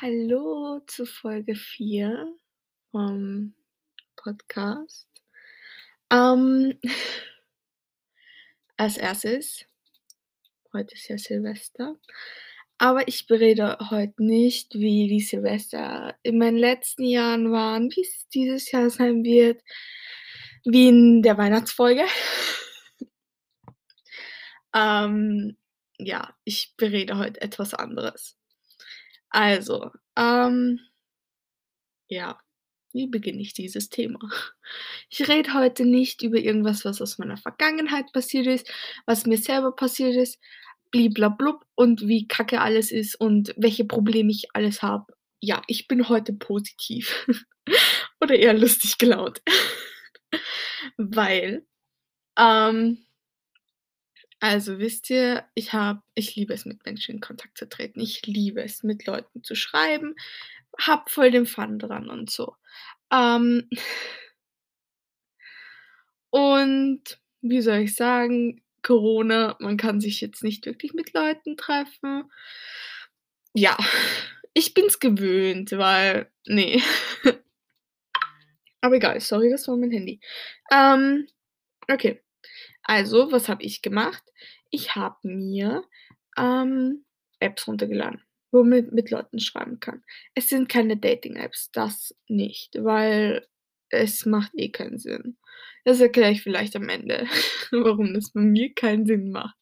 Hallo zu Folge 4 vom Podcast. Ähm, als erstes, heute ist ja Silvester, aber ich berede heute nicht, wie die Silvester in meinen letzten Jahren waren, wie es dieses Jahr sein wird, wie in der Weihnachtsfolge. ähm, ja, ich berede heute etwas anderes. Also, ähm, ja, wie beginne ich dieses Thema? Ich rede heute nicht über irgendwas, was aus meiner Vergangenheit passiert ist, was mir selber passiert ist, bliblablub und wie kacke alles ist und welche Probleme ich alles habe. Ja, ich bin heute positiv oder eher lustig gelaunt, weil, ähm, also wisst ihr, ich habe ich liebe es, mit Menschen in Kontakt zu treten. Ich liebe es, mit Leuten zu schreiben, habe voll den Fun dran und so. Ähm und wie soll ich sagen, Corona, man kann sich jetzt nicht wirklich mit Leuten treffen. Ja, ich bin's gewöhnt, weil ne. Aber egal, sorry, das war mein Handy. Ähm, okay. Also, was habe ich gemacht? Ich habe mir, ähm, Apps runtergeladen, womit man mit Leuten schreiben kann. Es sind keine Dating-Apps, das nicht, weil es macht eh keinen Sinn. Das erkläre ich vielleicht am Ende, warum das bei mir keinen Sinn macht.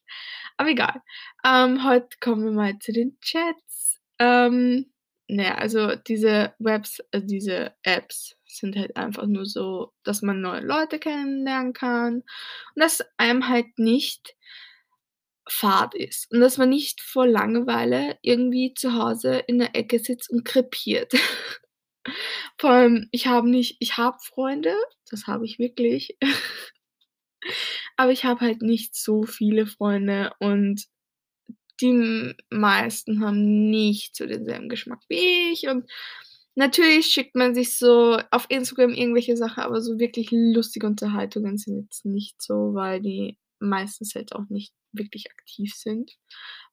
Aber egal. Ähm, heute kommen wir mal zu den Chats. Ähm, na ja, also diese Webs äh, diese Apps sind halt einfach nur so, dass man neue Leute kennenlernen kann und dass einem halt nicht fad ist und dass man nicht vor Langeweile irgendwie zu Hause in der Ecke sitzt und krepiert. Vor allem, ich habe nicht ich habe Freunde, das habe ich wirklich. Aber ich habe halt nicht so viele Freunde und die meisten haben nicht so denselben Geschmack wie ich und natürlich schickt man sich so auf Instagram irgendwelche Sachen, aber so wirklich lustige Unterhaltungen sind jetzt nicht so, weil die meistens halt auch nicht wirklich aktiv sind,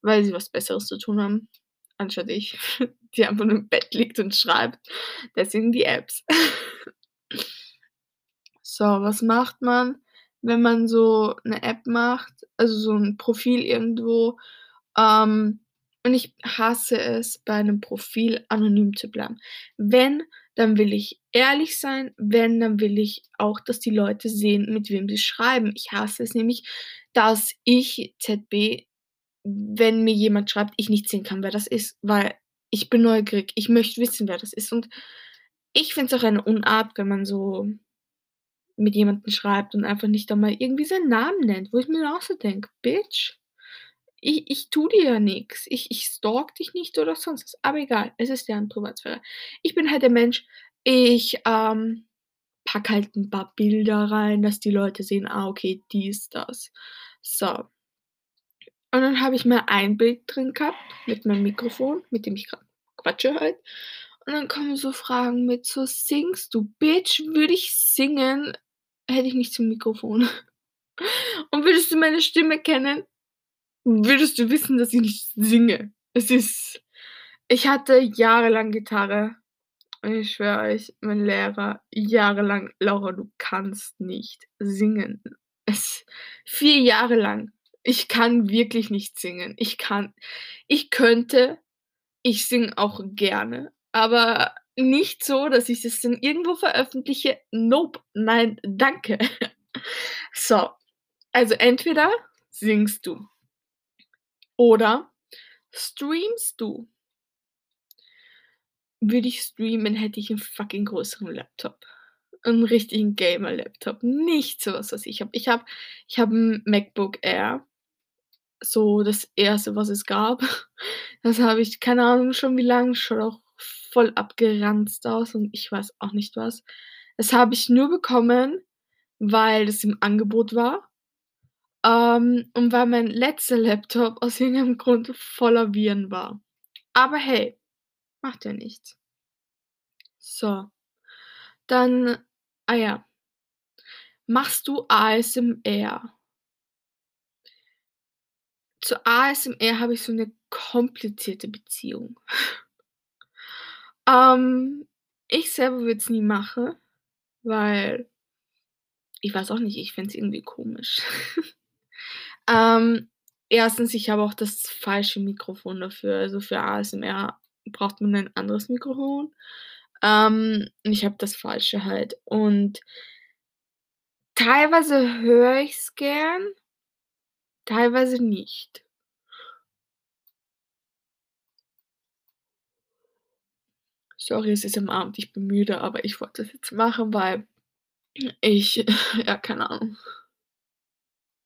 weil sie was Besseres zu tun haben, anstatt ich, die einfach nur im Bett liegt und schreibt. Deswegen die Apps. So, was macht man, wenn man so 'ne App macht, also so 'n Profil irgendwo, ähm, und ich hasse es, bei 'nem Profil anonym zu bleiben. Wenn, dann will ich ehrlich sein, wenn, dann will ich auch, dass die Leute sehen, mit wem sie schreiben. Ich hasse es nämlich, dass ich ZB, wenn mir jemand schreibt, ich nicht sehen kann, wer das ist, weil ich bin neugierig. Ich möchte wissen, wer das ist und ich finde es auch eine Unart, wenn man so mit jemandem schreibt und einfach nicht einmal irgendwie seinen Namen nennt, wo ich mir dann auch so denke: „Bitch, ich ich tue dir ja nix. Ich ich stalke dich nicht oder sonst was.“ Aber egal, es ist deren Privatsphäre. Ich bin halt der Mensch, ich, ähm, packe halt 'n paar Bilder rein, dass die Leute sehen: „Ah, okay, die ist das.“ So. Und dann habe ich mal ein Bild drin gehabt mit meinem Mikrofon, mit dem ich grad quatsche halt. Und dann kommen so Fragen mit so: „Singst du?“ Bitch, würde ich singen, hätte ich nicht 'n Mikrofon. Und würdest du meine Stimme kennen, würdest du wissen, dass ich nicht singe. Es ist ich hatte jahrelang Gitarre und ich schwöre euch, mein Lehrer jahrelang: „Laura, du kannst nicht singen.“ Es 4 Jahre lang. Ich kann wirklich nicht singen. Ich kann ich könnte ich singe auch gerne, aber nicht so, dass ich das dann irgendwo veröffentliche. Nope, nein, danke. So, also entweder singst du oder streamst du. Würde ich streamen, hätte ich 'n fucking größeren Laptop. 'N richtigen Gamer-Laptop, nicht so was, ich habe. Ich habe ich habe 'n MacBook Air, so das erste, was es gab. Das habe ich keine Ahnung schon wie lang, schaut auch voll abgeranzt aus und ich weiß auch nicht was. Das habe ich nur bekommen, weil das im Angebot war, ähm, und weil mein letzter Laptop aus irgendeinem Grund voller Viren war. Aber hey, macht ja nichts. So, dann ah ja. Machst du ASMR? Zu ASMR habe ich so 'ne komplizierte Beziehung. Ähm, ich selber würde es nie machen, weil ich weiß auch nicht, ich finde es irgendwie komisch. Ähm, 1. ich habe auch das falsche Mikrofon dafür. Also, für ASMR braucht man ein anderes Mikrofon. Ähm, ich habe das falsche halt. Und teilweise höre ich's gern, teilweise nicht. Sorry, es ist am Abend, ich bin müde, aber ich wollte das jetzt machen, weil ich ja, keine Ahnung.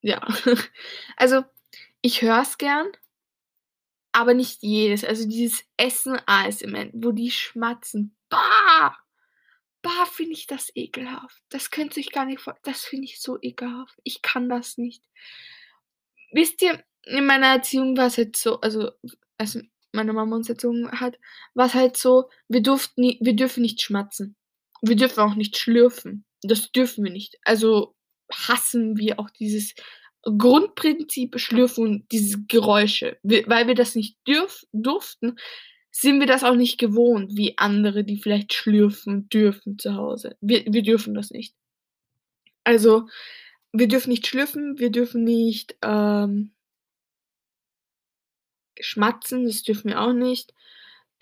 Ja. Also, ich höre es gern aber nicht jedes. Also, dieses Essen-ASMR, wo die schmatzen. Bah! Bah, finde ich das ekelhaft. Das könnt ihr euch gar nicht vor das finde ich so ekelhaft. Ich kann das nicht. Wisst ihr, in meiner Erziehung war's halt so also, als meine Mama uns erzogen hat, war's halt so, wir durften nie wir dürfen nicht schmatzen. Wir dürfen auch nicht schlürfen. Das dürfen wir nicht. Also, hassen wir auch dieses Grundprinzip Schlürfen, diese Geräusche. Weil wir das nicht dürf durften, sind wir das auch nicht gewohnt wie andere, die vielleicht schlürfen dürfen zu Hause. Wir wir dürfen das nicht. Also, wir dürfen nicht schlürfen, wir dürfen nicht, ähm schmatzen, das dürfen wir auch nicht.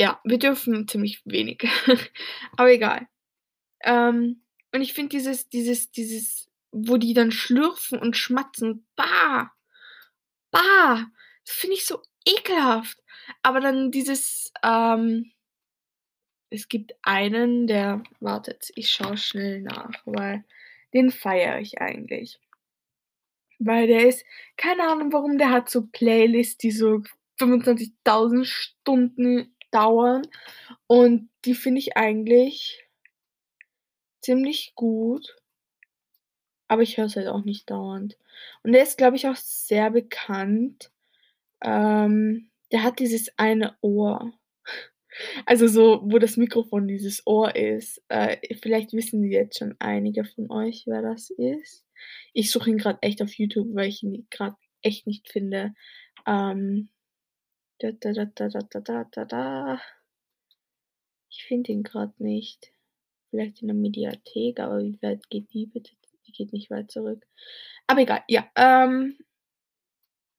Ja, wir dürfen ziemlich wenig, aber egal. Ähm, und ich finde dieses dieses dieses wo die dann schlürfen und schmatzen, bah, bah, das finde ich so ekelhaft. Aber dann dieses, ähm es gibt einen, der wartet, ich schaue schnell nach, weil den feiere ich eigentlich. Weil der ist keine Ahnung warum, der hat so Playlists, die so 25.000 Stunden dauern und die finde ich eigentlich ziemlich gut. Aber ich höre es halt auch nicht dauernd. Und der ist, glaube ich, auch sehr bekannt. Ähm, der hat dieses eine Ohr. Also so, wo das Mikrofon dieses Ohr ist. Äh, vielleicht wissen jetzt schon einige von euch, wer das ist. Ich suche ihn grad echt auf YouTube, weil ich ihn grad echt nicht finde. Ähm, da da da da da da da da. Ich finde ihn grad nicht. Vielleicht in der Mediathek, aber wie weit geht die bitte? Die geht nicht weit zurück. Aber egal, ja, ähm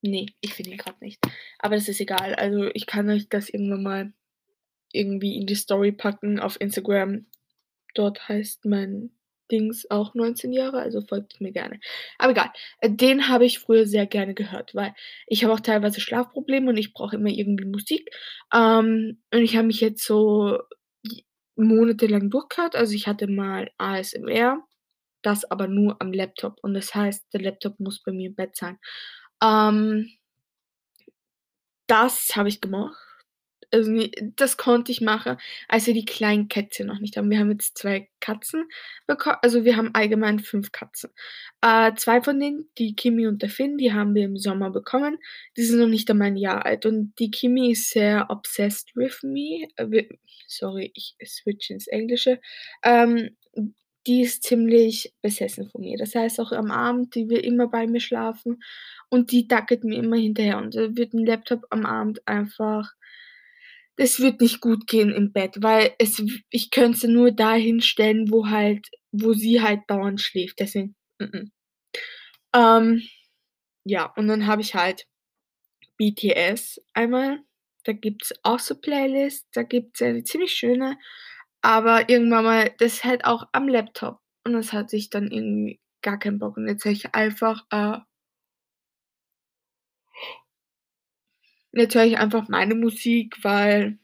ne, ich finde ihn grad nicht. Aber das ist egal. Also, ich kann euch das irgendwann mal irgendwie in die Story packen auf Instagram. Dort heißt mein Dings auch 19 Jahre, also folgt mir gerne. Aber egal, den habe ich früher sehr gerne gehört, weil ich habe auch teilweise Schlafprobleme und ich brauche immer irgendwie Musik. Ähm, und ich habe mich jetzt so monatelang durchgehört. Also, ich hatte mal ASMR, das aber nur am Laptop und das heißt, der Laptop muss bei mir im Bett sein. Ähm das habe ich gemacht. Also, das konnte ich machen, als wir die kleinen Kätzchen noch nicht haben. Wir haben jetzt 2 Katzen beko also, wir haben allgemein 5 Katzen. Äh, 2 von denen, die Kimi und der Finn, die haben wir im Sommer bekommen. Die sind noch nicht einmal 'n Jahr alt und die Kimi ist sehr obsessed with me. Äh, sorry, ich switche ins Englische. Ähm, die ist ziemlich besessen von mir. Das heißt auch am Abend, die will immer bei mir schlafen und die dackelt mir immer hinterher und da wird 'n Laptop am Abend einfach es wird nicht gut gehen im Bett, weil es ich könnte sie nur da hinstellen, wo halt wo sie halt dauernd schläft, deswegen, mm-mm. Ähm, ja, und dann habe ich halt BTS einmal. Da gibt's auch so Playlists, da gibt's eine ziemlich schöne, aber irgendwann mal das halt auch am Laptop und das hatte ich dann irgendwie gar keinen Bock und jetzt höre ich einfach, äh jetzt höre ich einfach meine Musik, weil,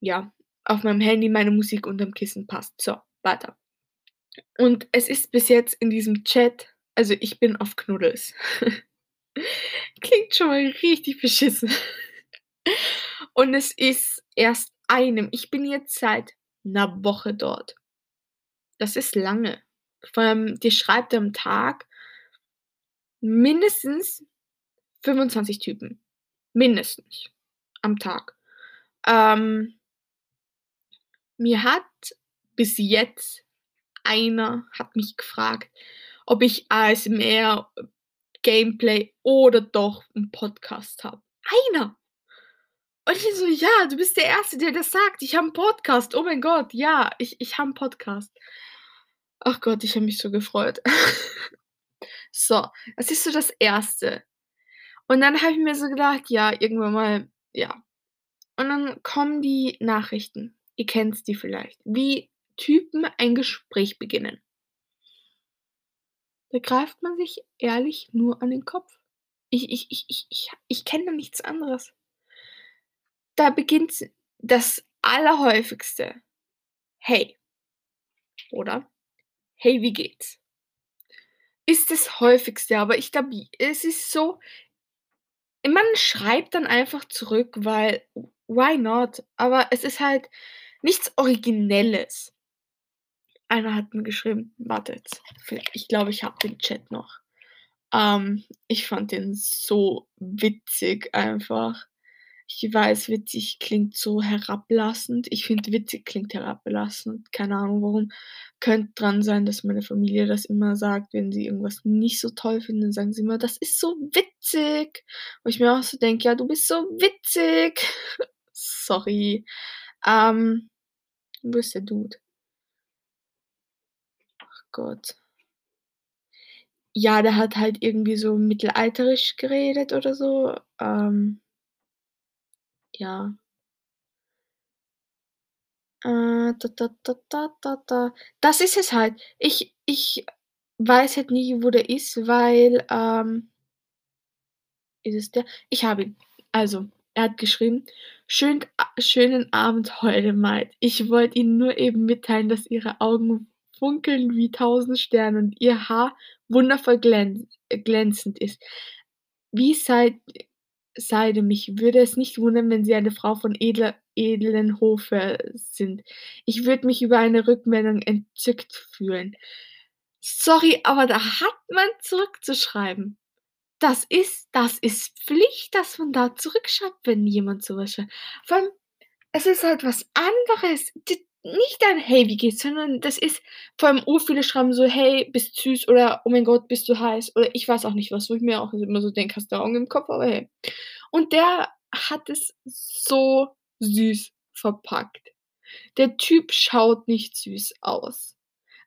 ja, auf meinem Handy meine Musik unterm Kissen passt. So, weiter. Und es ist bis jetzt in diesem Chat also, ich bin auf Knuddels. Klingt schon mal richtig beschissen. Und es ist erst einem ich bin jetzt seit 'ner Woche dort. Das ist lange. Vor allem, dir schreibt am Tag mindestens 25 Typen. Mindestens am Tag. Ähm mir hat bis jetzt einer hat mich gefragt, ob ich ASMR, Gameplay oder doch 'n Podcast habe. Einer! Und ich so: „Ja, du bist der Erste, der das sagt. Ich habe 'n Podcast. Oh mein Gott, ja, ich ich habe 'n Podcast.“ Ach Gott, ich habe mich so gefreut. So, das ist so das Erste. Und dann habe ich mir so gedacht, ja, irgendwann mal ja. Und dann kommen die Nachrichten. Ihr kennt's die vielleicht, wie Typen ein Gespräch beginnen. Da greift man sich ehrlich nur an den Kopf. Ich ich ich ich ich ich kenne da nichts anderes. Da beginnt das Allerhäufigste: „Hey“ oder „Hey, wie geht's?“ Ist das Häufigste, aber ich glaube, es ist so man schreibt dann einfach zurück, weil why not? Aber es ist halt nichts Originelles. Einer hat mir geschrieben warte jetzt, ich glaube, ich habe den Chat noch. Ähm, ich fand den so witzig einfach. Ich weiß, witzig klingt so herablassend. Ich finde, witzig klingt herablassend. Keine Ahnung warum. Könnte dran sein, dass meine Familie das immer sagt, wenn sie irgendwas nicht so toll finden, sagen sie immer: „Das ist so witzig.“ Wo ich mir auch so denke: „Ja, du bist so witzig.“ Sorry. Ähm, wo ist der Dude? Ach Gott. Ja, der hat halt irgendwie so mittelalterisch geredet oder so, ähm ja. Äh, da da da da da da. Das ist es halt. Ich ich weiß halt nie, wo der ist, weil, ähm ist es der? Ich habe ihn. Also, er hat geschrieben: „Schönen A schönen Abend, Maid. Ich wollte Ihnen nur eben mitteilen, dass Ihre Augen funkeln wie tausend Sterne und Ihr Haar wundervoll glän glänzend ist. Wie Seid Seide. Mich würde es nicht wundern, wenn Sie eine Frau von edler edlen Hofe sind. Ich würde mich über eine Rückmeldung entzückt fühlen.“ Sorry, aber da hat man zurückzuschreiben. Das ist das ist Pflicht, dass man da zurückschreibt, wenn jemand so was schreibt. Vor allem, es ist halt was anderes. D nicht ein „Hey, wie geht's?“, sondern das ist vor allem urviele schreiben so: „Hey, bist süß“ oder „Oh mein Gott, bist du heiß“ oder ich weiß auch nicht was, wo ich mir auch immer so denke: „Hast du Augen im Kopf?“ Aber hey. Und der hat es so süß verpackt. Der Typ schaut nicht süß aus,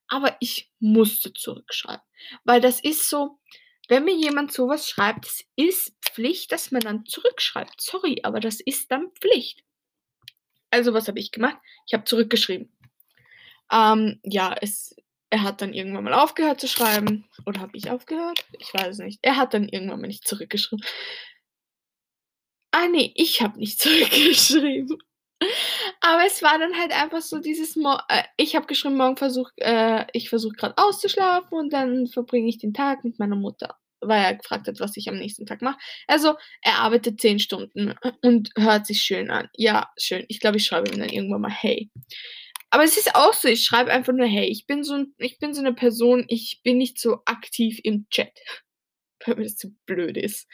aber ich musste zurückschreiben, weil das ist so wenn mir jemand so was schreibt, es ist Pflicht, dass man dann zurückschreibt. Sorry, aber das ist dann Pflicht. Also, was habe ich gemacht? Ich habe zurückgeschrieben. Ähm, ja, es er hat dann irgendwann mal aufgehört zu schreiben. Oder habe ich aufgehört? Ich weiß es nicht. Er hat dann irgendwann mal nicht zurückgeschrieben. Ah ne, ich habe nicht zurückgeschrieben. Aber es war dann halt einfach so dieses Mo äh, ich habe geschrieben: „Morgen versuche äh, ich versuche grad auszuschlafen und dann verbringe ich den Tag mit meiner Mutter“, weil er gefragt hat, was ich am nächsten Tag mache. Also, er arbeitet 10 Stunden und hört sich schön an. Ja, schön. Ich glaube, ich schreibe ihm dann irgendwann mal: „Hey.“ Aber es ist auch so, ich schreibe einfach nur: „Hey.“ Ich bin so ich bin so 'ne Person, ich bin nicht so aktiv im Chat, weil mir das zu blöd ist.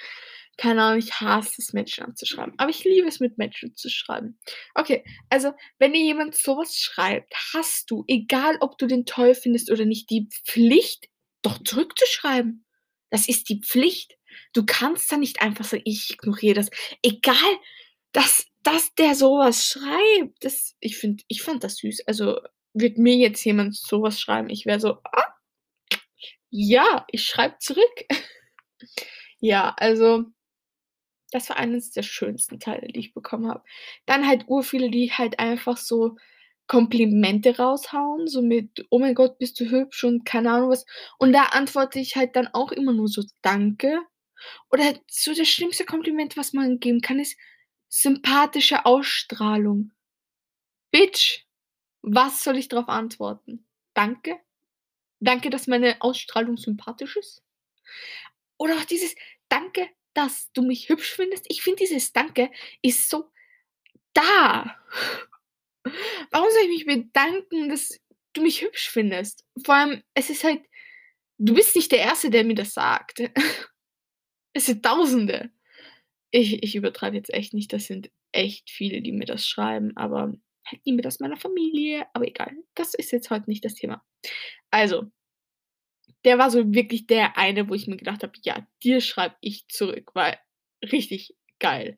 Keine Ahnung, ich hasse es, Menschen anzuschreiben, aber ich liebe es, mit Menschen zu schreiben. Okay, also, wenn dir jemand so was schreibt, hast du, egal ob du den toll findest oder nicht, die Pflicht, doch zurückzuschreiben. Das ist die Pflicht. Du kannst da nicht einfach sagen: „Ich ignoriere das.“ Egal, dass dass der so was schreibt, das ich finde ich fand das süß. Also, würde mir jetzt jemand so was schreiben, ich wäre so: „Ah, ja, ich schreibe zurück.“ Ja, also das war eines der schönsten Teile, die ich bekommen habe. Dann halt urviele, die halt einfach so Komplimente raushauen, so mit: „Oh mein Gott, bist du hübsch“ und keine Ahnung was. Und da antworte ich halt dann auch immer nur so: „Danke.“ Oder halt so das schlimmste Kompliment, was man geben kann, ist sympathische Ausstrahlung. Bitch, was soll ich drauf antworten? Danke? Danke, dass meine Ausstrahlung sympathisch ist? Oder auch dieses: „Danke, dass du mich hübsch findest.“ Ich finde, dieses Danke ist so da. Warum soll ich mich bedanken, dass du mich hübsch findest? Vor allem, es ist halt du bist nicht der Erste, der mir das sagt. Es sind Tausende. Ich ich übertreibe jetzt echt nicht, das sind echt viele, die mir das schreiben, aber halt niemand aus meiner Familie, aber egal. Das ist jetzt heute nicht das Thema. Also der war so wirklich der eine, wo ich mir gedacht habe: „Ja, dir schreibe ich zurück“, weil richtig geil.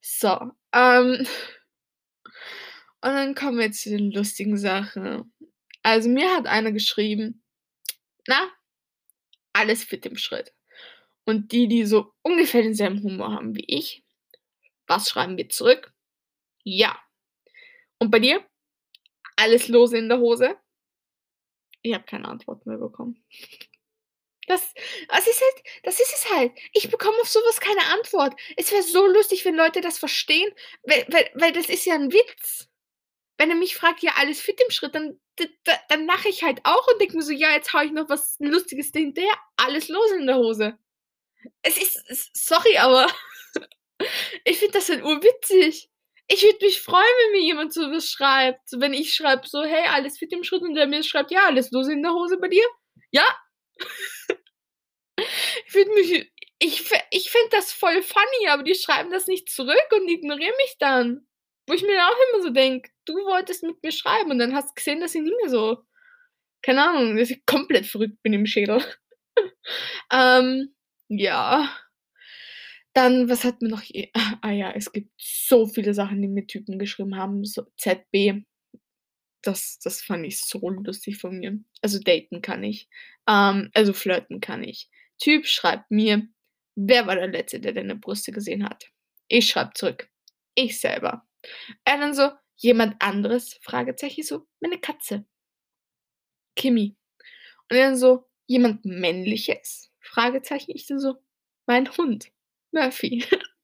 So, Ähm, und dann kommen wir zu den lustigen Sachen. Also, mir hat einer geschrieben: „Na, alles fit im Schritt.“ Und die, die so ungefähr denselben Humor haben wie ich, was schreiben wir zurück? „Ja.“ Und bei dir? Alles lose in der Hose? Ich habe keine Antwort mehr bekommen. Das das ist halt das ist es halt. Ich bekomme auf so was keine Antwort. Es wäre so lustig, wenn Leute das verstehen, weil weil weil das ist ja 'n Witz. Wenn er mich fragt: „Ja, alles fit im Schritt“, dann dann lache ich halt auch und denke mir so: „Ja, jetzt haue ich noch was Lustiges dahinterher. Alles lose in der Hose.“ Es ist sorry, aber ich finde das halt urwitzig. Ich würde mich freuen, wenn mir jemand so was schreibt. Wenn ich schreibe so: „Hey, alles fit im Schritt“ und der mir schreibt: „Ja, alles lose in der Hose bei dir?“ Ja. Ich würde mich ich ich fände das voll funny, aber die schreiben das nicht zurück und ignorieren mich dann. Wo ich mir dann auch immer so denke: „Du wolltest mit mir schreiben und dann hast gesehen, dass ich nicht mehr so keine Ahnung, dass ich komplett verrückt bin im Schädel.“ Ähm, ja. Dann, was hatten wir noch? Ah ja, es gibt so viele Sachen, die mir Typen geschrieben haben, so ZB. Das das fand ich so lustig von mir. Also, daten kann ich. Ähm, also, flirten kann ich. Typ schreibt mir: „Wer war der Letzte, der deine Brüste gesehen hat?“ Ich schreibe zurück: „Ich selber.“ Er dann so: „Jemand anderes?“ Fragezeichen. Ich so: „Meine Katze.“ Kimi. Und er dann so: „Jemand Männliches?“ Fragezeichen. Ich dann so: „Mein Hund, Murphy.“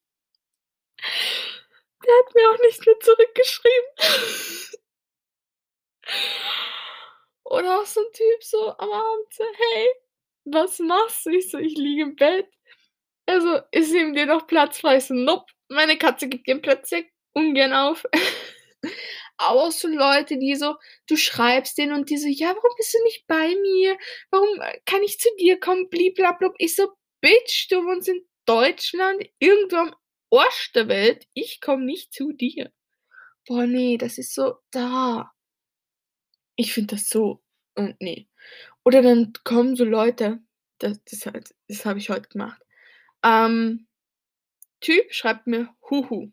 Der hat mir auch nicht mehr zurückgeschrieben. Oder auch so 'n Typ so am Abend so: „Hey, was machst du?“ Ich so: „Ich liege im Bett.“ Er so: „Ist neben dir noch Platz frei?“ Ich so: „Nope, meine Katze gibt ihren Platz weg ungern auf.“ Aber so Leute, die so du schreibst denen und die so: „Ja, warum bist du nicht bei mir? Warum, äh kann ich zu dir kommen?“ Bli-blab-blub. Ich so: „Bitch, du wohnst in Deutschland, irgendwo am Arsch der Welt. Ich komme nicht zu dir.“ Boah, ne, das ist so da. Ich finde das so äh, ne. Oder dann kommen so Leute, das das das habe ich heute gemacht. Ähm, Typ schreibt mir: „Huhu.“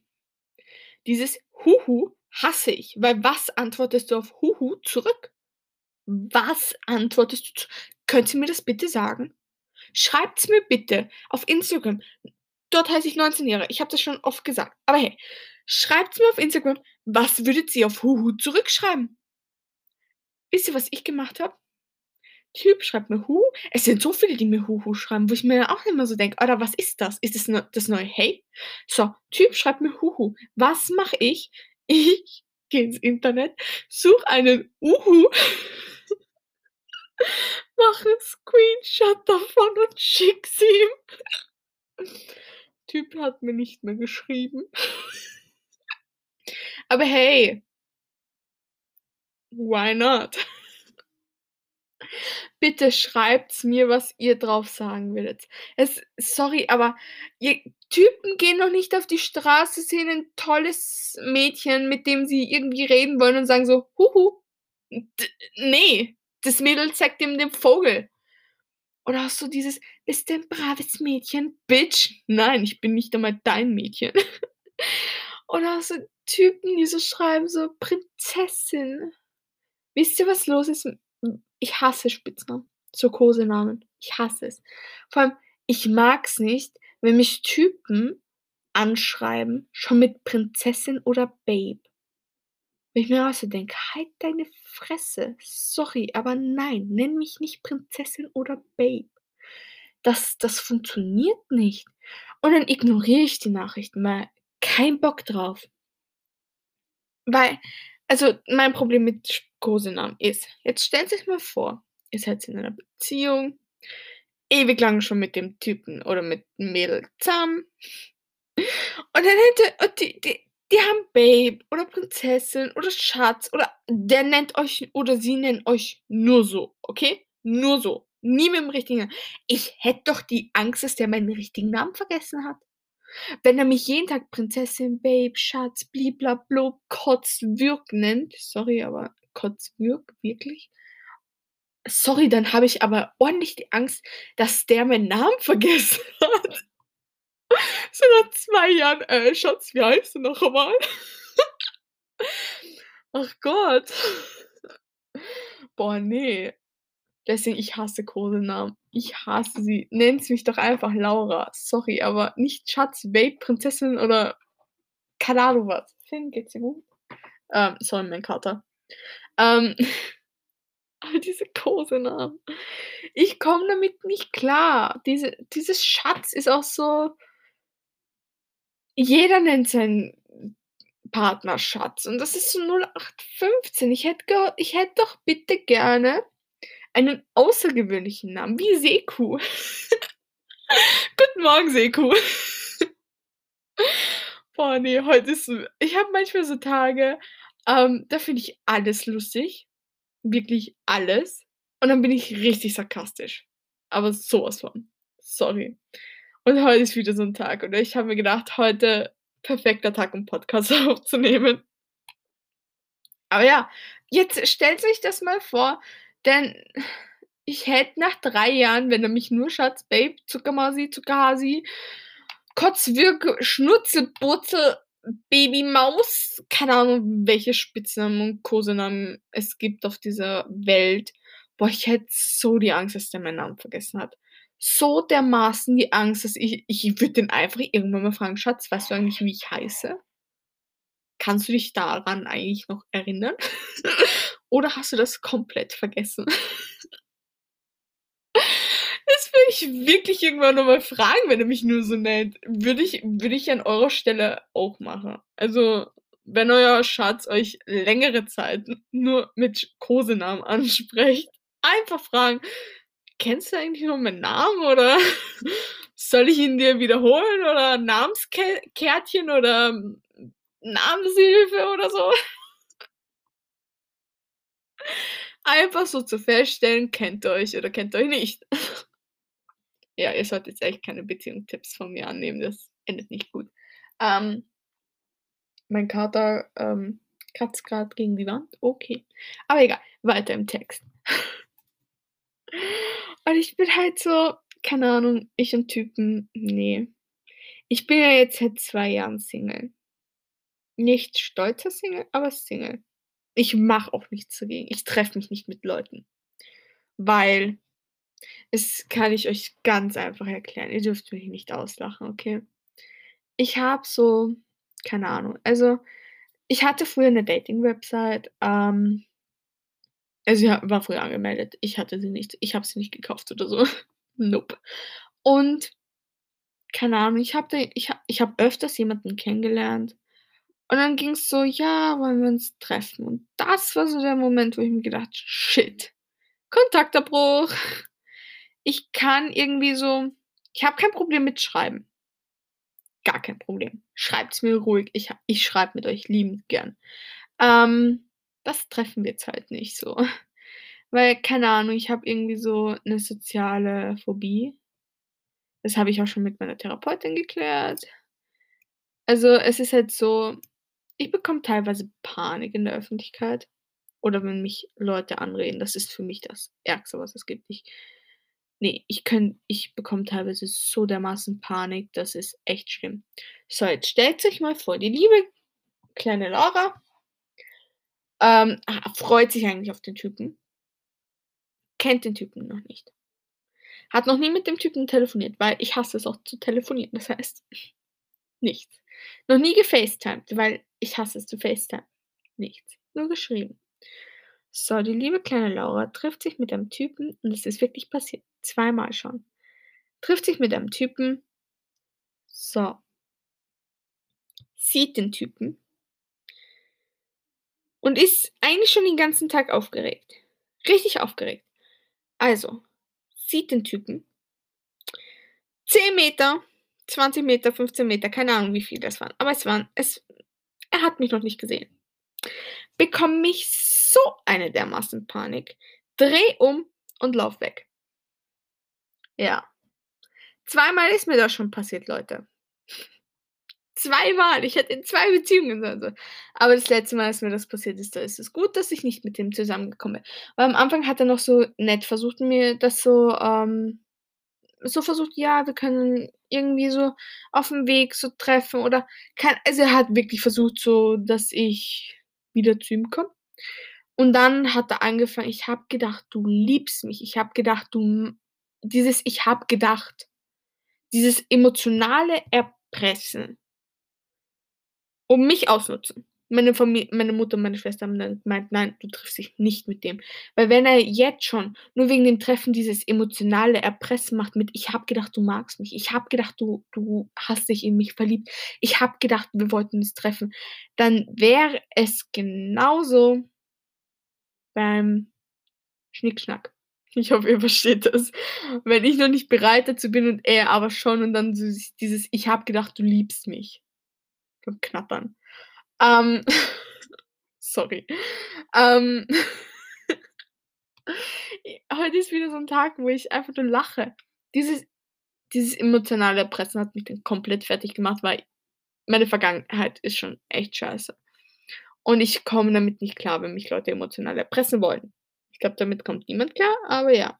Dieses Huhu hasse ich, weil was antwortest du auf Huhu zurück? Was antwortest du zu könnt ihr mir das bitte sagen? Schreibt's mir bitte auf Instagram. Dort heiße ich 19 Jahre. Ich habe das schon oft gesagt. Aber hey, schreibt's mir auf Instagram, was würdet ihr auf Huhu zurückschreiben? Wisst ihr, was ich gemacht habe? Typ schreibt mir Hu es sind so viele, die mir Huhu schreiben, wo ich mir auch immer so denke: „Alter, was ist das? Ist das neu das neue Hey?“ So, Typ schreibt mir Huhu. Was mache ich? Ich gehe ins Internet, suche einen Uhu mache 'n Screenshot davon und schicke sie ihm. Typ hat mir nicht mehr geschrieben. Aber hey why not? Bitte schreibt's mir, was ihr drauf sagen würdet. Es sorry, aber ihr Typen gehen doch nicht auf die Straße, sehen 'n tolles Mädchen, mit dem sie irgendwie reden wollen und sagen so: „Huhu.“ D ne, das Mädel zeigt ihm den Vogel. Oder auch so dieses: „Bist du 'n braves Mädchen, Bitch?“ Nein, ich bin nicht einmal dein Mädchen. Oder auch so Typen, die so schreiben, so: „Prinzessin.“ Wisst ihr, was los ist? Ich hasse Spitznamen, so Kosenamen. Ich hasse es. Vor allem, ich mag's nicht, wenn mich Typen anschreiben, schon mit Prinzessin oder Babe. Wo ich mir auch so denke: „Halt deine Fresse. Sorry, aber nein, nenn mich nicht Prinzessin oder Babe. Das das funktioniert nicht.“ Und dann ignoriere ich die Nachrichten, weil kein Bock drauf. Weil also, mein Problem mit Kosenamen ist, jetzt stellt euch mal vor, ihr seid in einer Beziehung, ewig lang schon mit dem Typen oder mit Mädel zusammen. Und dann hätte und die die die haben Babe oder Prinzessin oder Schatz oder der nennt euch oder sie nennt euch nur so, okay? Nur so, nie mit dem richtigen Namen. Ich hätte doch die Angst, dass der meinen richtigen Namen vergessen hat. Wenn er mich jeden Tag Prinzessin, Babe, Schatz, Bli-blab-blub, Kotzwürg nennt sorry, aber Kotzwürg, wirklich? Sorry, dann habe ich aber ordentlich die Angst, dass der meinen Namen vergessen hat. So nach 2 Jahren: „Äh, Schatz, wie heißt du noch einmal?“ Ach Gott. Boah, ne. Deswegen, ich hasse Kosenamen. Ich hasse sie. Nennt mich doch einfach Laura. Sorry, aber nicht Schatz, Babe, Prinzessin oder keine Ahnung was. Finn, geht's dir gut? Ähm, sorry, mein Kater. Ähm, aber diese Kosenamen. Ich komme damit nicht klar. Diese dieses Schatz ist auch so jeder nennt seinen Partner Schatz und das ist so 0815. Ich hätte ich hätte doch bitte gerne einen außergewöhnlichen Namen, wie Seku. Guten Morgen, Seku. Boah, ne, heute ist ich habe manchmal so Tage, ähm, da finde ich alles lustig, wirklich alles. Und dann bin ich richtig sarkastisch, aber so was von. Sorry. Und heute ist wieder so 'n Tag und ich habe mir gedacht: „Heute perfekter Tag, um Podcast aufzunehmen.“ Aber ja, jetzt stellt euch das mal vor, denn ich hätte nach 3 Jahren, wenn er mich nur Schatz, Babe, Zuckermausi, Zuckerhasi, Kotzwirke, Schnurzelputzel, Babymaus, keine Ahnung, welche Spitznamen und Kosenamen es gibt auf dieser Welt. Boah, ich hätte so die Angst, dass der meinen Namen vergessen hat. So dermaßen die Angst, dass ich ich würde den einfach irgendwann mal fragen: „Schatz, weißt du eigentlich, wie ich heiße?“ Kannst du dich daran eigentlich noch erinnern? Oder hast du das komplett vergessen? Das würde ich wirklich irgendwann noch mal fragen, wenn er mich nur so nennt. Würde ich würde ich an eurer Stelle auch machen. Also, wenn euer Schatz euch längere Zeit nur mit Kosenamen anspricht, einfach fragen: „Kennst du eigentlich noch meinen Namen oder soll ich ihn dir wiederholen oder Namenskä Kärtchen oder Namenshilfe oder so?“ Einfach so zu feststellen, kennt ihr euch oder kennt ihr euch nicht. Ja, ihr solltet jetzt echt keine Beziehungstipps von mir annehmen, das endet nicht gut. Ähm mein Kater, ähm, kratzt grad gegen die Wand. Okay. Aber egal, weiter im Text. Und ich bin halt so keine Ahnung, ich und Typen, ne. Ich bin ja jetzt seit 2 Jahren Single. Nicht stolzer Single, aber Single. Ich mache auch nichts dagegen. Ich treffe mich nicht mit Leuten, weil das kann ich euch ganz einfach erklären. Ihr dürft mich nicht auslachen, okay? Ich habe so keine Ahnung, also, ich hatte früher 'ne Dating-Website, ähm also, ha war früher angemeldet. Ich hatte sie nicht. Ich habe sie nicht gekauft oder so. Nope. Und keine Ahnung, ich habe ich ha ich habe öfters jemanden kennengelernt und dann ging's so: „Ja, wollen wir uns treffen?“ Und das war so der Moment, wo ich mir gedacht: „Shit, Kontaktabbruch.“ Ich kann irgendwie so ich habe kein Problem mit Schreiben. Gar kein Problem. Schreibt's mir ruhig. Ich ich schreibe mit euch liebend gern. Ähm, das treffen wir jetzt halt nicht so. Weil, keine Ahnung, ich habe irgendwie so 'ne soziale Phobie. Das habe ich auch schon mit meiner Therapeutin geklärt. Also, es ist halt so, ich bekomme teilweise Panik in der Öffentlichkeit oder wenn mich Leute anreden. Das ist für mich das Ärgste, was es gibt. Ich ne, ich könn ich bekomme teilweise so dermaßen Panik, das ist echt schlimm. So, jetzt stellt euch mal vor, die liebe kleine Laura ähm, ha freut sich eigentlich auf den Typen kennt den Typen noch nicht. Hat noch nie mit dem Typen telefoniert, weil ich hasse es auch zu telefonieren. Das heißt, nichts. Noch nie gefacetimed, weil ich hasse es zu FaceTime. Nichts, nur geschrieben. So, die liebe kleine Laura trifft sich mit einem Typen und es ist wirklich passiert, zweimal schon. Trifft sich mit einem Typen so sieht den Typen und ist eigentlich schon den ganzen Tag aufgeregt. Richtig aufgeregt. Also, sieht den Typen 10 Meter, 20 Meter, 15 Meter, keine Ahnung, wie viel das waren, aber es waren es er hat mich noch nicht gesehen. Bekomme ich so eine dermaßen Panik, drehe um und laufe weg. Ja. Zweimal ist mir das schon passiert, Leute. Zweimal. Ich hätte in 2 Beziehungen sollen. Aber das letzte Mal, als mir das passiert ist, da ist es gut, dass ich nicht mit dem zusammengekommen bin. Weil am Anfang hat er noch so nett versucht, mir das so, ähm so versucht: „Ja, wir können irgendwie so auf'm Weg so treffen oder kei also, er hat wirklich versucht so, dass ich wieder zu ihm komme. Und dann hat er angefangen ich habe gedacht, du liebst mich. Ich habe gedacht, du dieses ich habe gedacht, dieses emotionale Erpressen um mich ausnutzen. Meine Famil meine Mutter und meine Schwester haben dann gemeint: „Nein, du triffst dich nicht mit dem.“ Weil wenn er jetzt schon nur wegen dem Treffen dieses emotionale Erpressen macht mit: „Ich habe gedacht, du magst mich. Ich habe gedacht, du du hast dich in mich verliebt. Ich habe gedacht, wir wollten uns treffen“, dann wäre es genauso beim Schnick-Schnack. Ich hoffe, ihr versteht das. Wenn ich noch nicht bereit dazu bin und er aber schon und dann dieses: „Ich habe gedacht, du liebst mich.“ Beim Knattern. Ähm, sorry. Ähm, heute ist wieder so 'n Tag, wo ich einfach nur lache. Dieses dieses emotionale Erpressen hat mich dann komplett fertig gemacht, weil meine Vergangenheit ist schon echt scheiße. Und ich komme damit nicht klar, wenn mich Leute emotional erpressen wollen. Ich glaube, damit kommt niemand klar, aber ja.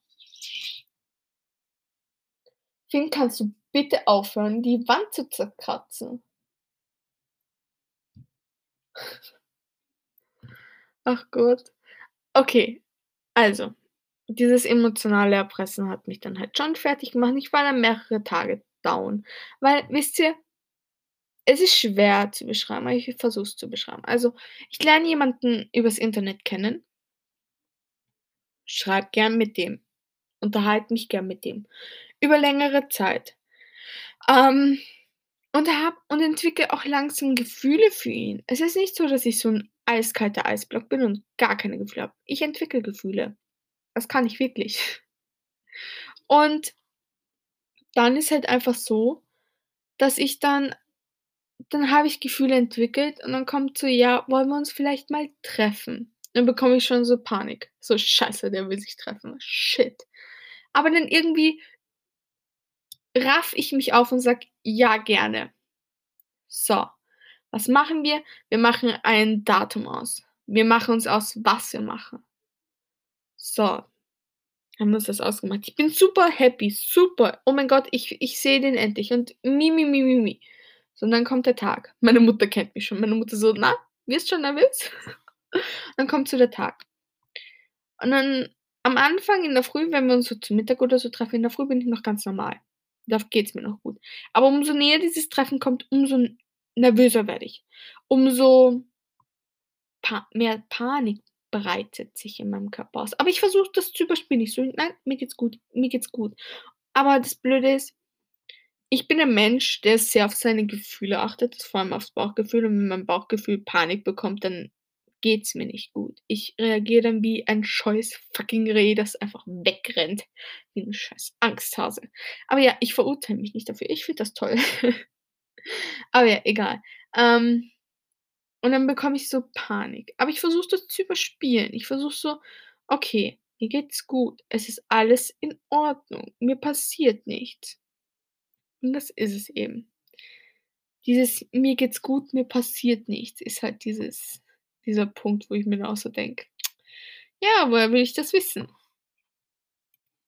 Finn, kannst du bitte aufhören, die Wand zu zerkratzen? Ach Gott. Okay, also, dieses emotionale Erpressen hat mich dann halt schon fertig gemacht. Ich war dann mehrere Tage down, weil, wisst ihr es ist schwer zu beschreiben, aber ich versuche es zu beschreiben. Also, ich lerne jemanden übers Internet kennen schreibe gern mit dem, unterhalte mich gern mit dem über längere Zeit. Ähm, und habe und entwickle auch langsam Gefühle für ihn. Es ist nicht so, dass ich so 'n eiskalter Eisblock bin und gar keine Gefühle habe. Ich entwickle Gefühle. Das kann ich wirklich. Und dann ist halt einfach so, dass ich dann dann habe ich Gefühle entwickelt und dann kommt so: „Ja, wollen wir uns vielleicht mal treffen?“ Dann bekomme ich schon so Panik. So: „Scheiße, der will sich treffen. Shit.“ Aber dann irgendwie raffe ich mich auf und sage: „Ja, gerne.“ So, was machen wir? Wir machen ein Datum aus. Wir machen uns aus, was wir machen. So, haben wir uns das ausgemacht. Ich bin super happy, super. Oh mein Gott, ich ich sehe den endlich und mi, mi, mi, mi, mi. So, und dann kommt der Tag. Meine Mutter kennt mich schon. Meine Mutter so: „Na, wirst schon nervös?“ Dann kommt so der Tag. Und dann am Anfang in der Früh, wenn wir uns so zum Mittag oder so treffen, in der Früh bin ich noch ganz normal. Da geht's mir noch gut. Aber umso näher dieses Treffen kommt, umso nervöser werde ich. Umso pa mehr Panik breitet sich in meinem Körper aus. Aber ich versuche das zu überspielen. Ich so: „Nein, mir geht's gut, mir geht's gut.“ Aber das Blöde ist, ich bin ein Mensch, der sehr auf seine Gefühle achtet, vor allem aufs Bauchgefühl. Und wenn mein Bauchgefühl Panik bekommt, dann geht's mir nicht gut. Ich reagiere dann wie ein scheues fucking Reh, das einfach wegrennt, wie 'n scheiß Angsthase. Aber ja, ich verurteile mich nicht dafür. Ich finde das toll. Aber ja, egal. Ähm, und dann bekomme ich so Panik. Aber ich versuche das zu überspielen. Ich versuche so: „Okay, mir geht's gut. Es ist alles in Ordnung. Mir passiert nichts.“ Und das ist es eben. Dieses „Mir geht's gut, mir passiert nichts“, ist halt dieses dieser Punkt, wo ich mir dann auch so denke: „Ja, woher will ich das wissen?“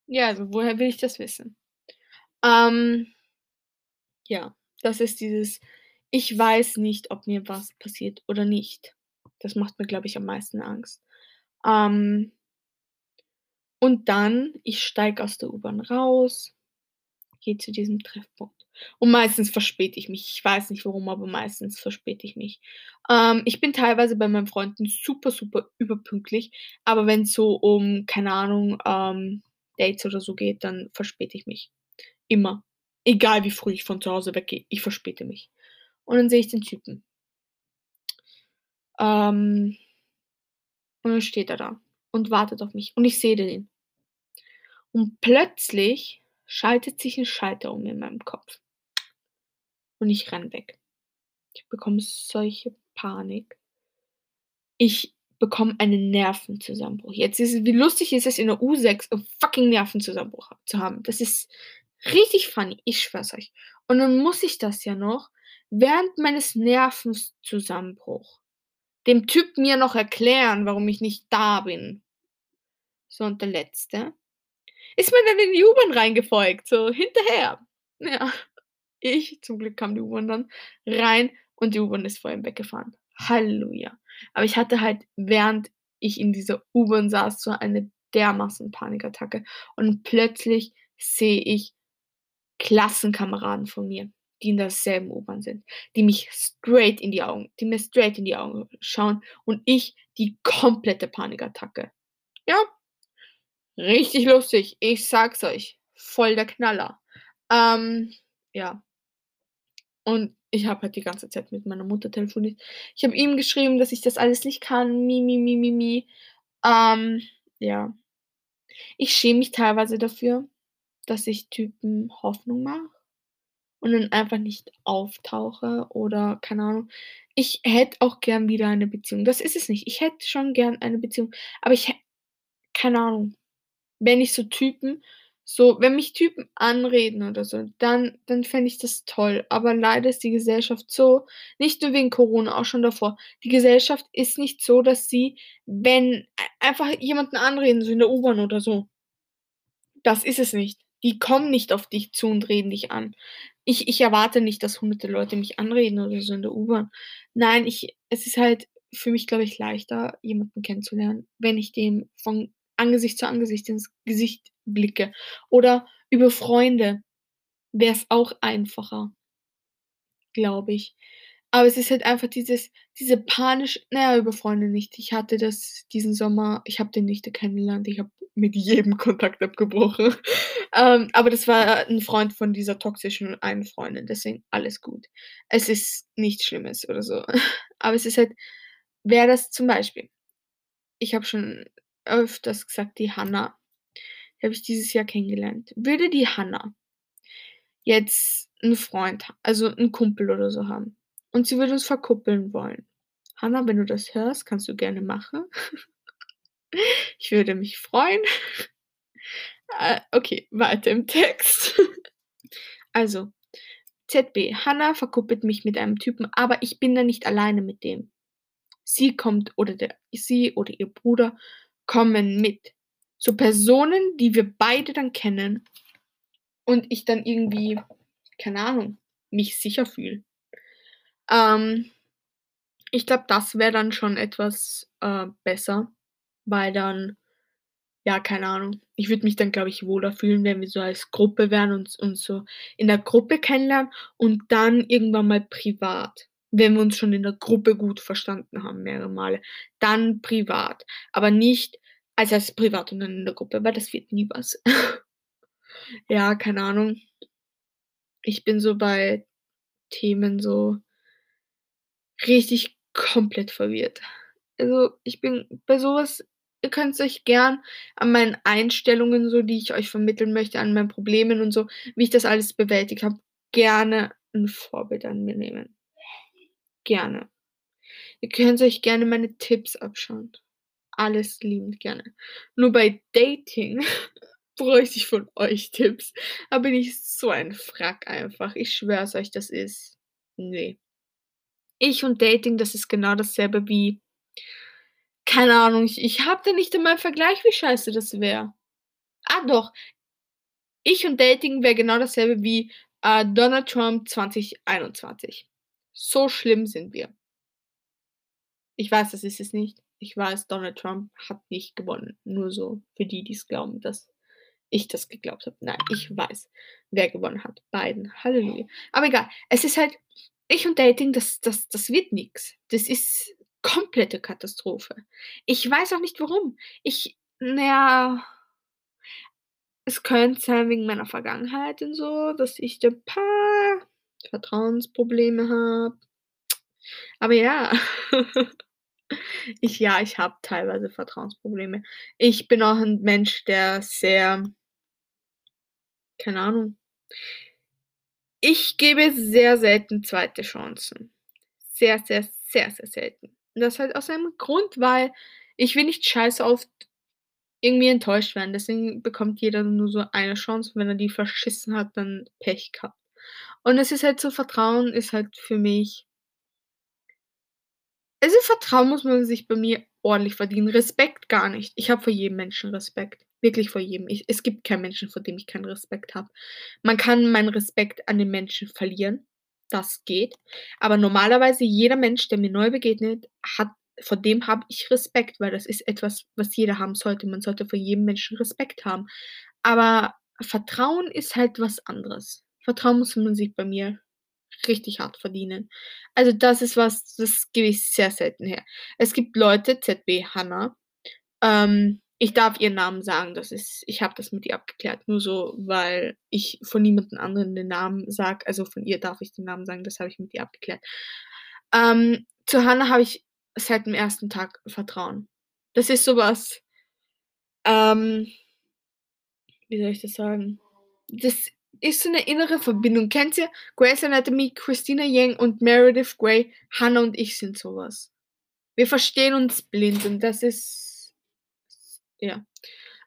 Ja, also, woher will ich das wissen? Ähm, ja, das ist dieses: „Ich weiß nicht, ob mir was passiert oder nicht.“ Das macht mir, glaube ich, am meisten Angst. Ähm und dann, ich steige aus der U-Bahn raus, gehe zu diesem Treffpunkt. Und meistens verspäte ich mich. Ich weiß nicht warum, aber meistens verspäte ich mich. Ähm, ich bin teilweise bei meinen Freunden super, super überpünktlich, aber wenn's so um, keine Ahnung, ähm, Dates oder so geht, dann verspäte ich mich. Immer. Egal wie früh ich von zu Hause weggehe, ich verspäte mich. Und dann sehe ich den Typen. Ähm und dann steht er da und wartet auf mich und ich sehe den. Und plötzlich schaltet sich 'n Schalter um in meinem Kopf. Und ich renne weg. Ich bekomme solche Panik. Ich bekomme einen Nervenzusammenbruch. Jetzt ist es wie lustig ist es in der U6 'n fucking Nervenzusammenbruch zu haben. Das ist richtig funny, ich schwöre es euch. Und dann muss ich das ja noch während meines Nervenzusammenbruch dem Typ mir noch erklären, warum ich nicht da bin. So, und der Letzte ist mir dann in die U-Bahn reingefolgt, so hinterher. Ja. Ich zum Glück kam die U-Bahn dann rein und die U-Bahn ist vor ihm weggefahren. Halleluja. Aber ich hatte halt, während ich in dieser U-Bahn saß, so eine dermaßen Panikattacke und plötzlich sehe ich Klassenkameraden von mir, die in derselben U-Bahn sind, die mich straight in die Augen die mir straight in die Augen schauen und ich die komplette Panikattacke. Ja, richtig lustig, ich sag's euch, voll der Knaller. Ähm, ja. Und ich habe halt die ganze Zeit mit meiner Mutter telefoniert. Ich habe ihm geschrieben, dass ich das alles nicht kann, mi, mi, mi, mi, mi. Ähm, ja. Ich schäme mich teilweise dafür, dass ich Typen Hoffnung mache und dann einfach nicht auftauche oder keine Ahnung. Ich hätte auch gern wieder eine Beziehung. Das ist es nicht. Ich hätte schon gern eine Beziehung, aber ich hä keine Ahnung. Wenn ich so Typen so, wenn mich Typen anreden oder so, dann dann fände ich das toll. Aber leider ist die Gesellschaft so nicht nur wegen Corona, auch schon davor. Die Gesellschaft ist nicht so, dass sie, wenn ei einfach jemanden anreden, so in der U-Bahn oder so das ist es nicht. Die kommen nicht auf dich zu und reden dich an. Ich ich erwarte nicht, dass hunderte Leute mich anreden oder so in der U-Bahn. Nein, ich es ist halt für mich, glaube ich, leichter, jemanden kennenzulernen, wenn ich dem von Angesicht zu Angesicht ins Gesicht blicke. Oder über Freunde wäre es auch einfacher, glaube ich. Aber es ist halt einfach dieses diese panisch na ja, über Freunde nicht. Ich hatte das diesen Sommer ich habe den nicht kennengelernt. Ich habe mit jedem Kontakt abgebrochen. Ähm, aber das war 'n Freund von dieser toxischen einen Freundin, deswegen alles gut. Es ist nichts Schlimmes oder so. Aber es ist halt wäre das zum Beispiel ich habe schon öfters gesagt, die Hannah, habe ich dieses Jahr kennengelernt. Würde die Hannah jetzt 'n Freund also 'n Kumpel oder so haben und sie würde uns verkuppeln wollen. Hannah, wenn du das hörst, kannst du gerne machen. Ich würde mich freuen. Äh, okay, weiter im Text. Also, ZB: Hannah verkuppelt mich mit einem Typen, aber ich bin da nicht alleine mit dem. Sie kommt oder der sie oder ihr Bruder kommen mit. So Personen, die wir beide dann kennen und ich dann irgendwie, keine Ahnung, mich sicher fühle. Ähm, ich glaube, das wäre dann schon etwas, äh, besser, weil dann ja, keine Ahnung. Ich würde mich dann, glaube ich, wohler fühlen, wenn wir so als Gruppe wären und uns so in der Gruppe kennenlernen und dann irgendwann mal privat, wenn wir uns schon in der Gruppe gut verstanden haben, mehrere Male, dann privat, aber nicht als erst privat und dann in der Gruppe, weil das wird nie was. Ja, keine Ahnung. Ich bin so bei Themen so richtig komplett verwirrt. Also, ich bin bei so was ihr könnt's euch gern an meinen Einstellungen so, die ich euch vermitteln möchte, an meinen Problemen und so, wie ich das alles bewältigt habe, gerne 'n Vorbild an mir nehmen. Gerne. Ihr könnt euch gerne meine Tipps abschauen. Alles liebend gerne. Nur bei Dating bräuchte ich von euch Tipps. Da bin ich so ein Frack einfach. Ich schwöre es euch, das ist ne. Ich und Dating, das ist genau dasselbe wie keine Ahnung, ich ich habe da nicht einmal 'n Vergleich, wie scheiße das wäre. Ah, doch. Ich und Dating wäre genau dasselbe wie, äh, Donald Trump 2021. So schlimm sind wir. Ich weiß, das ist es nicht. Ich weiß, Donald Trump hat nicht gewonnen. Nur so für die, die's glauben, dass ich das geglaubt habe. Nein, ich weiß, wer gewonnen hat. Biden. Halleluja. Aber egal. Es ist halt ich und Dating, das das das wird nix. Das ist komplette Katastrophe. Ich weiß auch nicht warum. Ich na ja es könnte sein wegen meiner Vergangenheit und so, dass ich da paar Vertrauensprobleme habe. Aber ja. Ich ja, ich habe teilweise Vertrauensprobleme. Ich bin auch 'n Mensch, der sehr keine Ahnung. Ich gebe sehr selten zweite Chancen. Sehr, sehr, sehr, sehr selten. Und das halt aus einem Grund, weil ich will nicht scheiße oft irgendwie enttäuscht werden. Deswegen bekommt jeder nur so eine Chance und wenn er die verschissen hat, dann Pech gehabt. Und es ist halt so Vertrauen ist halt für mich also, Vertrauen muss man sich bei mir ordentlich verdienen. Respekt gar nicht. Ich habe vor jedem Menschen Respekt. Wirklich vor jedem. Ich es gibt keinen Menschen, vor dem ich keinen Respekt habe. Man kann meinen Respekt an den Menschen verlieren. Das geht. Aber normalerweise jeder Mensch, der mir neu begegnet, hat vor dem habe ich Respekt, weil das ist etwas, was jeder haben sollte. Man sollte vor jedem Menschen Respekt haben. Aber Vertrauen ist halt was anderes. Vertrauen muss man sich bei mir richtig hart verdienen. Also das ist was, das gebe ich sehr selten her. Es gibt Leute, ZB Hanna, ähm, ich darf ihren Namen sagen, das ist, ich habe das mit ihr abgeklärt, nur so, weil ich von niemandem anderen den Namen sage, also von ihr darf ich den Namen sagen, das habe ich mit ihr abgeklärt. Ähm, zu Hannah habe ich seit dem ersten Tag Vertrauen. Das ist sowas, ähm, wie soll ich das sagen? Das ist so eine innere Verbindung. Kennt ihr Grey's Anatomy, Christina Yang und Meredith Grey? Hannah und ich sind sowas. Wir verstehen uns blind und das ist, ja,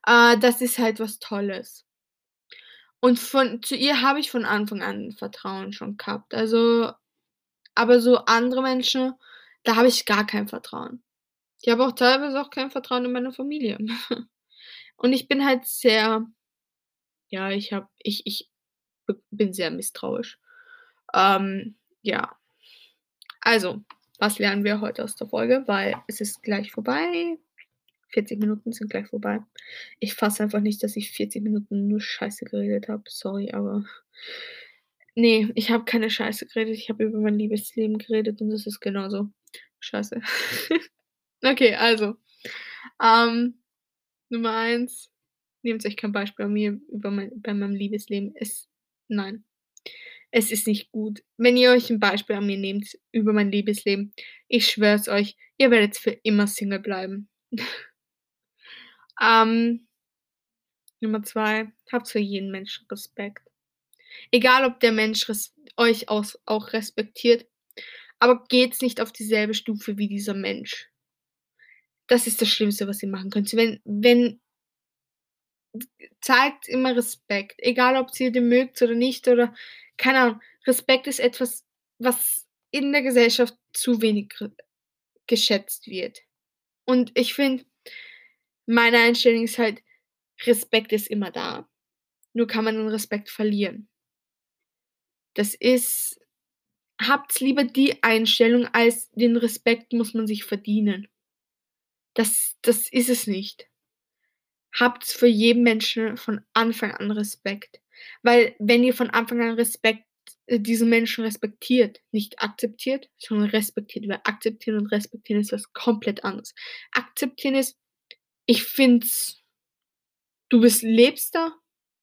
äh, das ist halt was Tolles. Und von, zu ihr habe ich von Anfang an Vertrauen schon gehabt. Also, aber so andere Menschen, da habe ich gar kein Vertrauen. Ich habe auch teilweise auch kein Vertrauen in meine Familie. Und ich bin halt sehr, ja, ich habe, ich, ich bin sehr misstrauisch. Ähm, ja. Also, was lernen wir heute aus der Folge? Weil es ist gleich vorbei. 40 Minuten sind gleich vorbei. Ich fasse einfach nicht, dass ich 40 Minuten nur Scheiße geredet habe. Sorry, aber. Nee, ich habe keine Scheiße geredet. Ich habe über mein Liebesleben geredet und das ist genauso scheiße. okay, also. Ähm, Nummer eins. Nehmt euch kein Beispiel bei mir über mein, bei meinem Liebesleben. Es Nein. Es ist nicht gut. Wenn ihr euch ein Beispiel an mir nehmt über mein Liebesleben, ich schwör's euch, ihr werdet für immer Single bleiben. ähm, Nummer zwei, habt für jeden Menschen Respekt. Egal, ob der Mensch euch aus, auch respektiert, aber geht's nicht auf dieselbe Stufe wie dieser Mensch. Das ist das Schlimmste, was ihr machen könnt. Wenn, wenn zeigt immer Respekt. Egal, ob ihr den mögt oder nicht oder keine Ahnung. Respekt ist etwas, was in der Gesellschaft zu wenig geschätzt wird. Und ich finde, meine Einstellung ist halt, Respekt ist immer da. Nur kann man den Respekt verlieren. Das ist, habt lieber die Einstellung, als den Respekt muss man sich verdienen. Das, das ist es nicht habt für jeden Menschen von Anfang an Respekt. Weil wenn ihr von Anfang an Respekt, äh, diesen Menschen respektiert, nicht akzeptiert, sondern respektiert, weil akzeptieren und respektieren ist was komplett anderes. Akzeptieren ist, ich find's, du bist, lebst da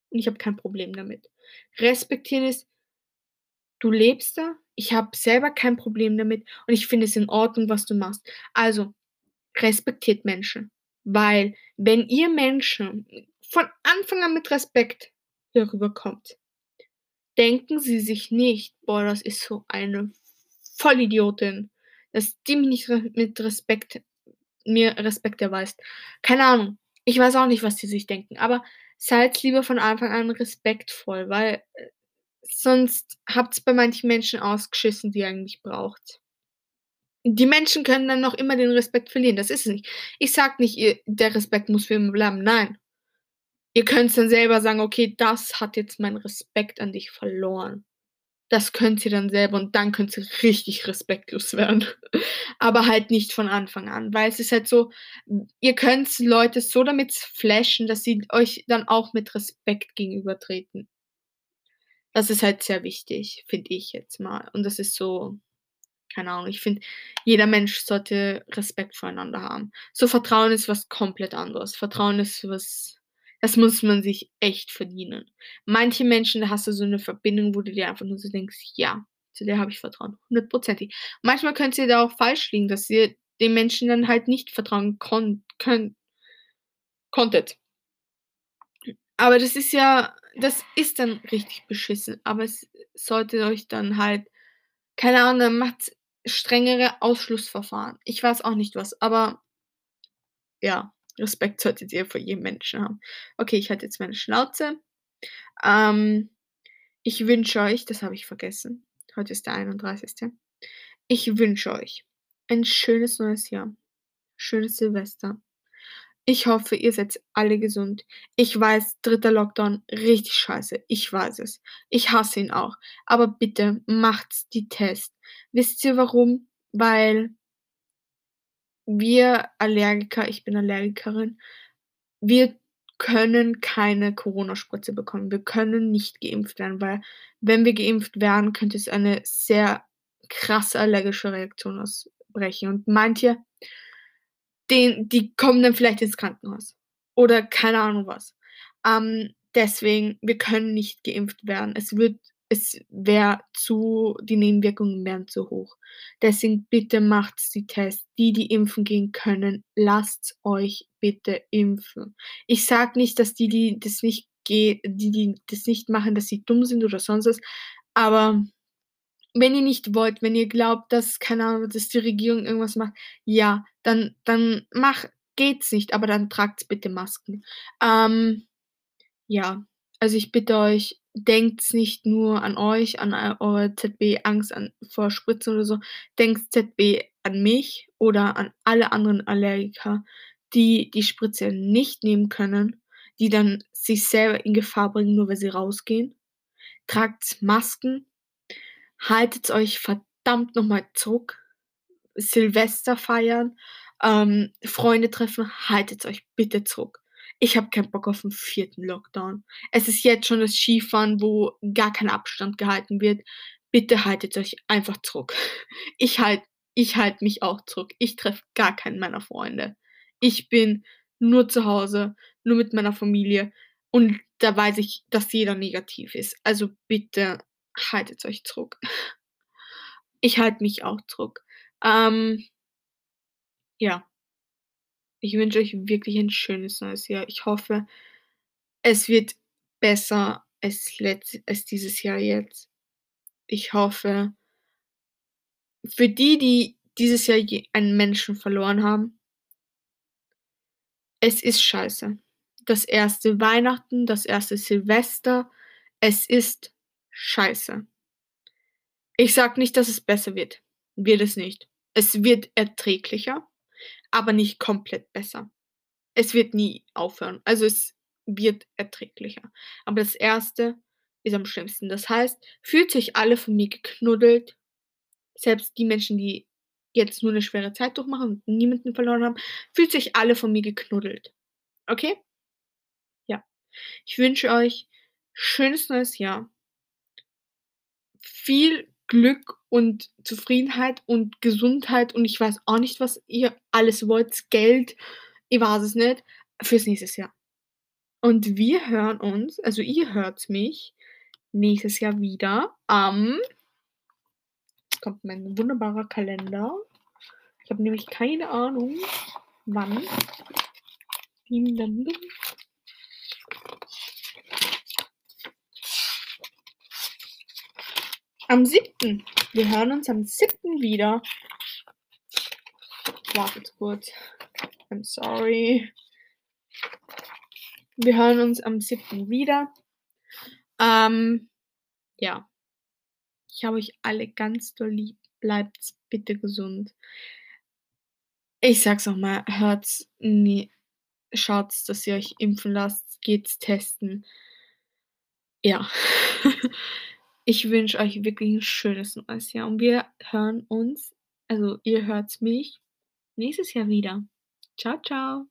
und ich habe kein Problem damit. Respektieren ist, du lebst da, ich habe selber kein Problem damit und ich finde es in Ordnung, was du machst. Also, respektiert Menschen. Weil wenn ihr Menschen von Anfang an mit Respekt darüber kommt, denken sie sich nicht, boah, das ist so eine Vollidiotin, dass die mich nicht mit Respekt, mir Respekt erweist. Keine Ahnung. Ich weiß auch nicht, was die sich denken, aber seid lieber von Anfang an respektvoll, weil äh, sonst habt es bei manchen Menschen ausgeschissen, die ihr eigentlich braucht die Menschen können dann noch immer den Respekt verlieren. Das ist es nicht. Ich sag nicht, ihr, der Respekt muss für immer bleiben. Nein. Ihr könnt dann selber sagen, okay, das hat jetzt meinen Respekt an dich verloren. Das könnt ihr dann selber und dann könnt ihr richtig respektlos werden. Aber halt nicht von Anfang an, weil es ist halt so, ihr könnt Leute so damit flashen, dass sie euch dann auch mit Respekt gegenübertreten. Das ist halt sehr wichtig, finde ich jetzt mal. Und das ist so, keine Ahnung, ich finde, jeder Mensch sollte Respekt voreinander haben. So Vertrauen ist was komplett anderes. Vertrauen ist was, das muss man sich echt verdienen. Manche Menschen, da hast du so eine Verbindung, wo du dir einfach nur so denkst, ja, zu der habe ich Vertrauen, hundertprozentig. Manchmal könnt ihr da auch falsch liegen, dass ihr den Menschen dann halt nicht vertrauen kon könnt, konntet. Aber das ist ja, das ist dann richtig beschissen. Aber es sollte euch dann halt, keine Ahnung, dann macht strengere Ausschlussverfahren. Ich weiß auch nicht was, aber ja, Respekt solltet ihr vor jedem Menschen haben. Okay, ich hatte jetzt meine Schnauze. Ähm, ich wünsche euch, das habe ich vergessen. Heute ist der 31. Ich wünsche euch ein schönes neues Jahr. Schönes Silvester. Ich hoffe, ihr seid alle gesund. Ich weiß, 3. Lockdown, richtig scheiße. Ich weiß es. Ich hasse ihn auch. Aber bitte macht die Tests. Wisst ihr warum? Weil wir Allergiker ich bin Allergikerin, wir können keine Corona-Spritze bekommen. Wir können nicht geimpft werden, weil wenn wir geimpft werden, könnte es eine sehr krasse allergische Reaktion ausbrechen. Und manche, den die kommen dann vielleicht ins Krankenhaus oder keine Ahnung was. Ähm, deswegen, wir können nicht geimpft werden. Es wird es wäre zu die Nebenwirkungen wären zu hoch. Deswegen bitte macht die Tests. Die, die impfen gehen können, lasst euch bitte impfen. Ich sage nicht, dass die, die das nicht geht die, die das nicht machen, dass sie dumm sind oder sonst was, aber wenn ihr nicht wollt, wenn ihr glaubt, dass keine Ahnung, dass die Regierung irgendwas macht, ja, dann dann mach geht's nicht, aber dann tragt bitte Masken. Ähm, ja, also ich bitte euch, denkt's nicht nur an euch, an eure ZB Angst an vor Spritzen oder so. Denkt ZB an mich oder an alle anderen Allergiker, die die Spritze nicht nehmen können, die dann sich selber in Gefahr bringen, nur weil sie rausgehen. Tragt Masken, haltet euch verdammt nochmal zurück. Silvester feiern, ähm, Freunde treffen, haltet euch bitte zurück. Ich habe keinen Bock auf 'n vierten Lockdown. Es ist jetzt schon das Skifahren, wo gar kein Abstand gehalten wird. Bitte haltet euch einfach zurück. Ich halte ich halte mich auch zurück. Ich treffe gar keinen meiner Freunde. Ich bin nur zu Hause, nur mit meiner Familie und da weiß ich, dass jeder negativ ist. Also bitte haltet euch zurück. Ich halte mich auch zurück. Ähm ja. Ich wünsche euch wirklich ein schönes neues Jahr. Ich hoffe, es wird besser als letz als dieses Jahr jetzt. Ich hoffe für die, die dieses Jahr einen Menschen verloren haben es ist scheiße. Das erste Weihnachten, das erste Silvester, es ist scheiße. Ich sage nicht, dass es besser wird. Wird es nicht. Es wird erträglicher aber nicht komplett besser. Es wird nie aufhören. Also es wird erträglicher. Aber das erste ist am schlimmsten. Das heißt, fühlt euch alle von mir geknuddelt. Selbst die Menschen, die jetzt nur 'ne schwere Zeit durchmachen und niemanden verloren haben, fühlt euch alle von mir geknuddelt. Okay? Ja. Ich wünsche euch schönes neues Jahr. Viel Glück und Zufriedenheit und Gesundheit und ich weiß auch nicht, was ihr alles wollt, Geld, ich weiß es nicht, fürs nächstes Jahr. Und wir hören uns also ihr hört mich nächstes Jahr wieder am kommt mein wunderbarer Kalender. Ich habe nämlich keine Ahnung, wann. Am 7. Wir hören uns am 7. wieder. Wartet kurz. I'm sorry. Wir hören uns am 7. wieder. Ähm, ja. Ich habe euch alle ganz doll lieb. Bleibt bitte gesund. Ich sag's noch mal, hört's nie schaut's, dass ihr euch impfen lasst, geht's testen. Ja. Ich wünsche euch wirklich 'n schönes neues Jahr und wir hören uns also ihr hört mich nächstes Jahr wieder. Tschau, tschau.